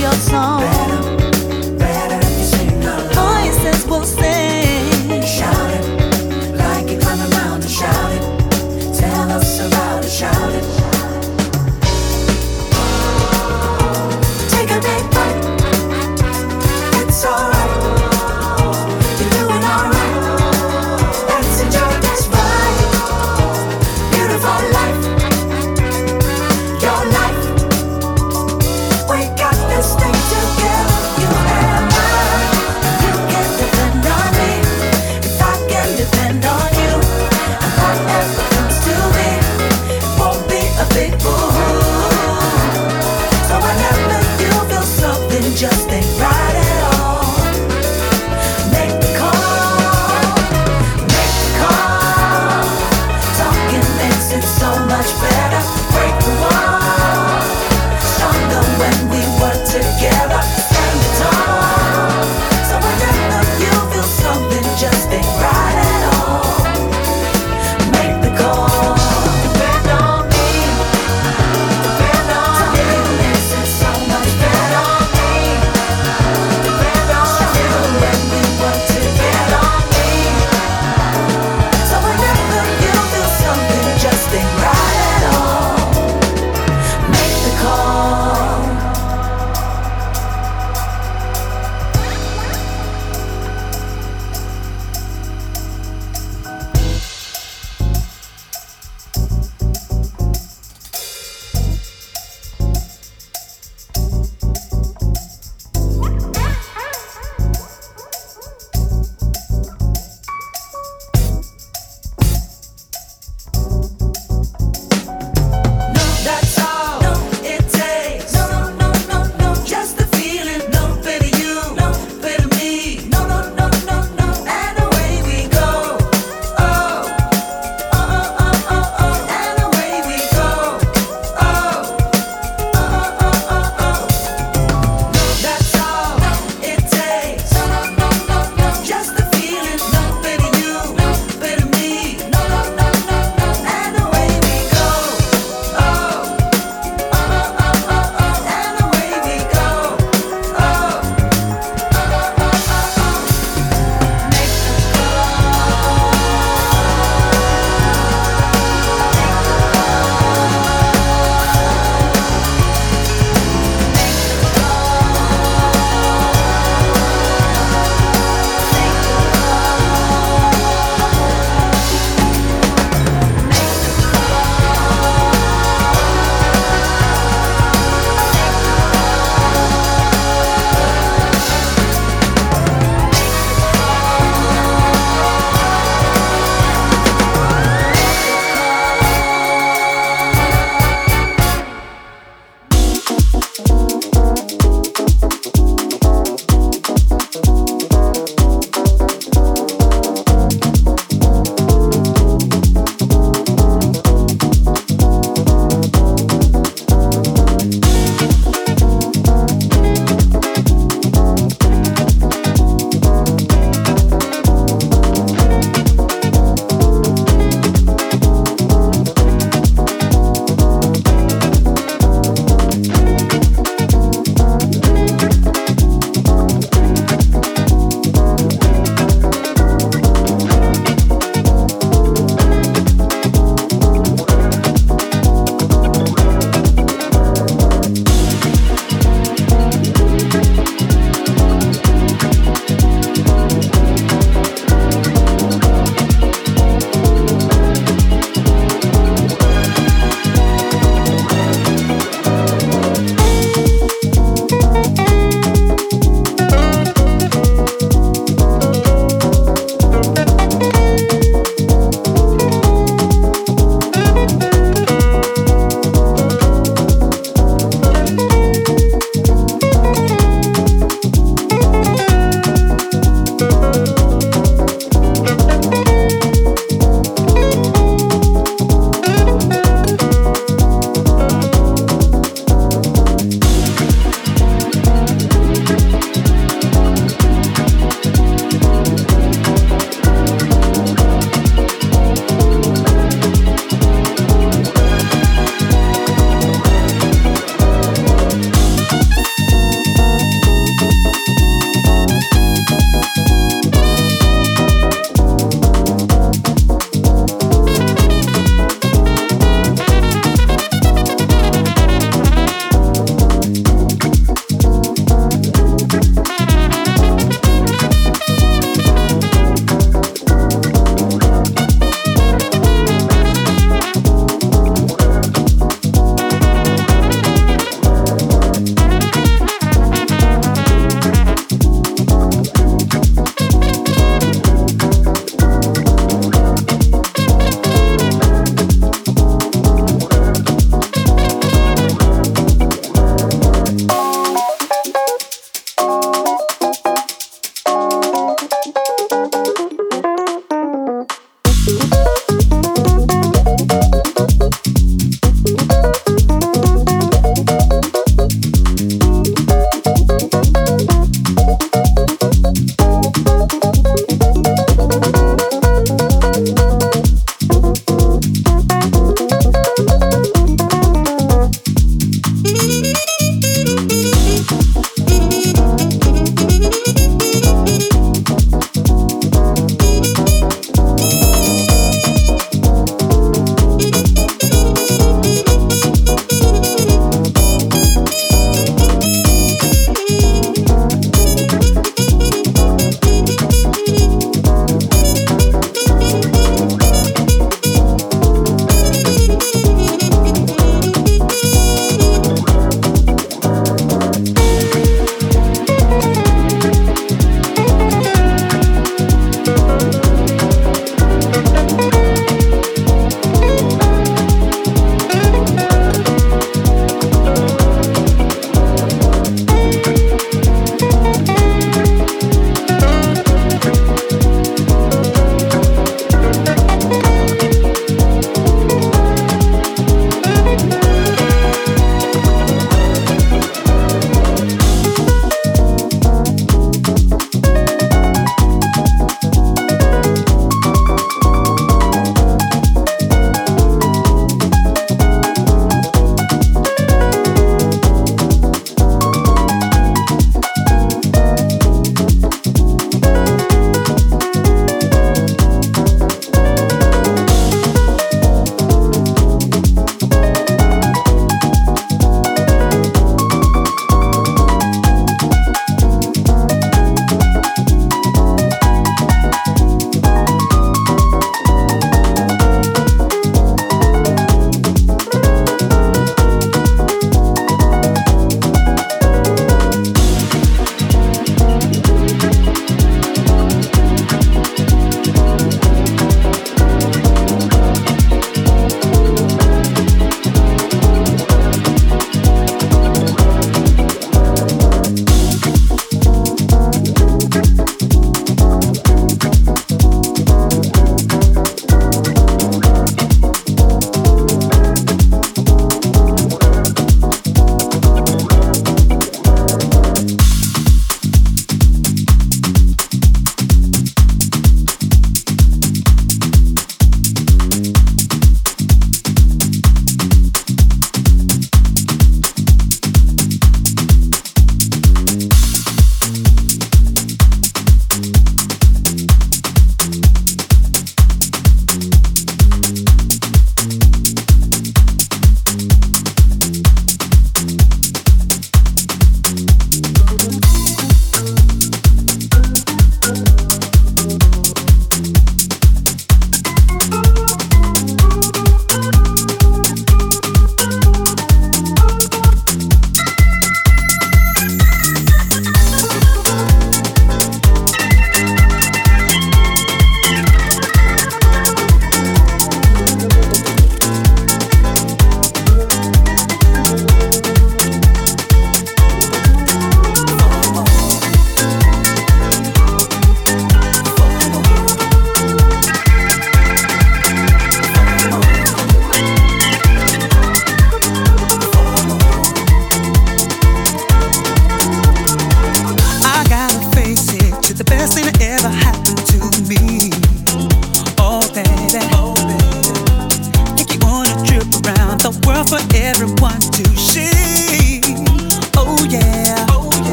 your song. Better, better you sing along. Voices will sing.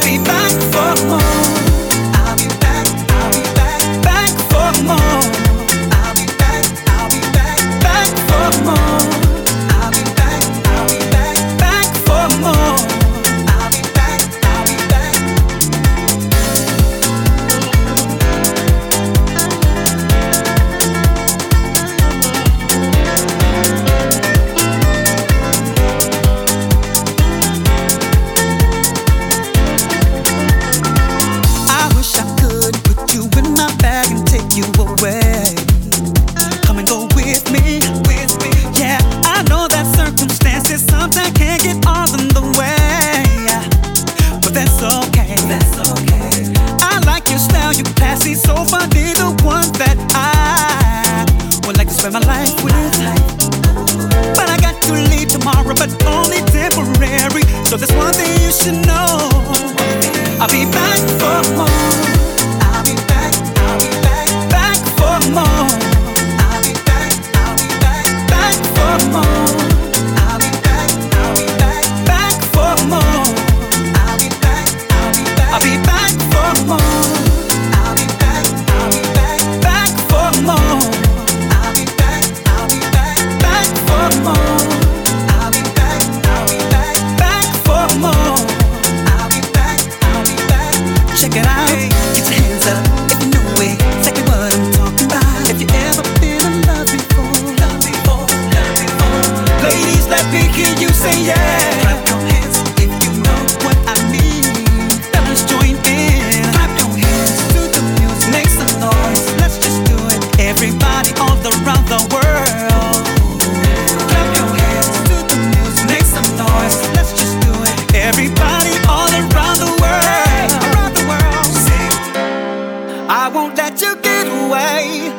I'll. I won't let you get away.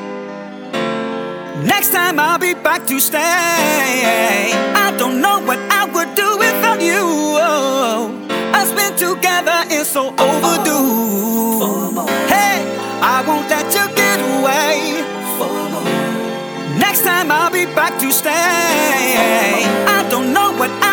Next time I'll be back to stay. I don't know what I would do without you. Us been together is so overdue. Hey, I won't let you get away. Next time I'll be back to stay. I don't know what I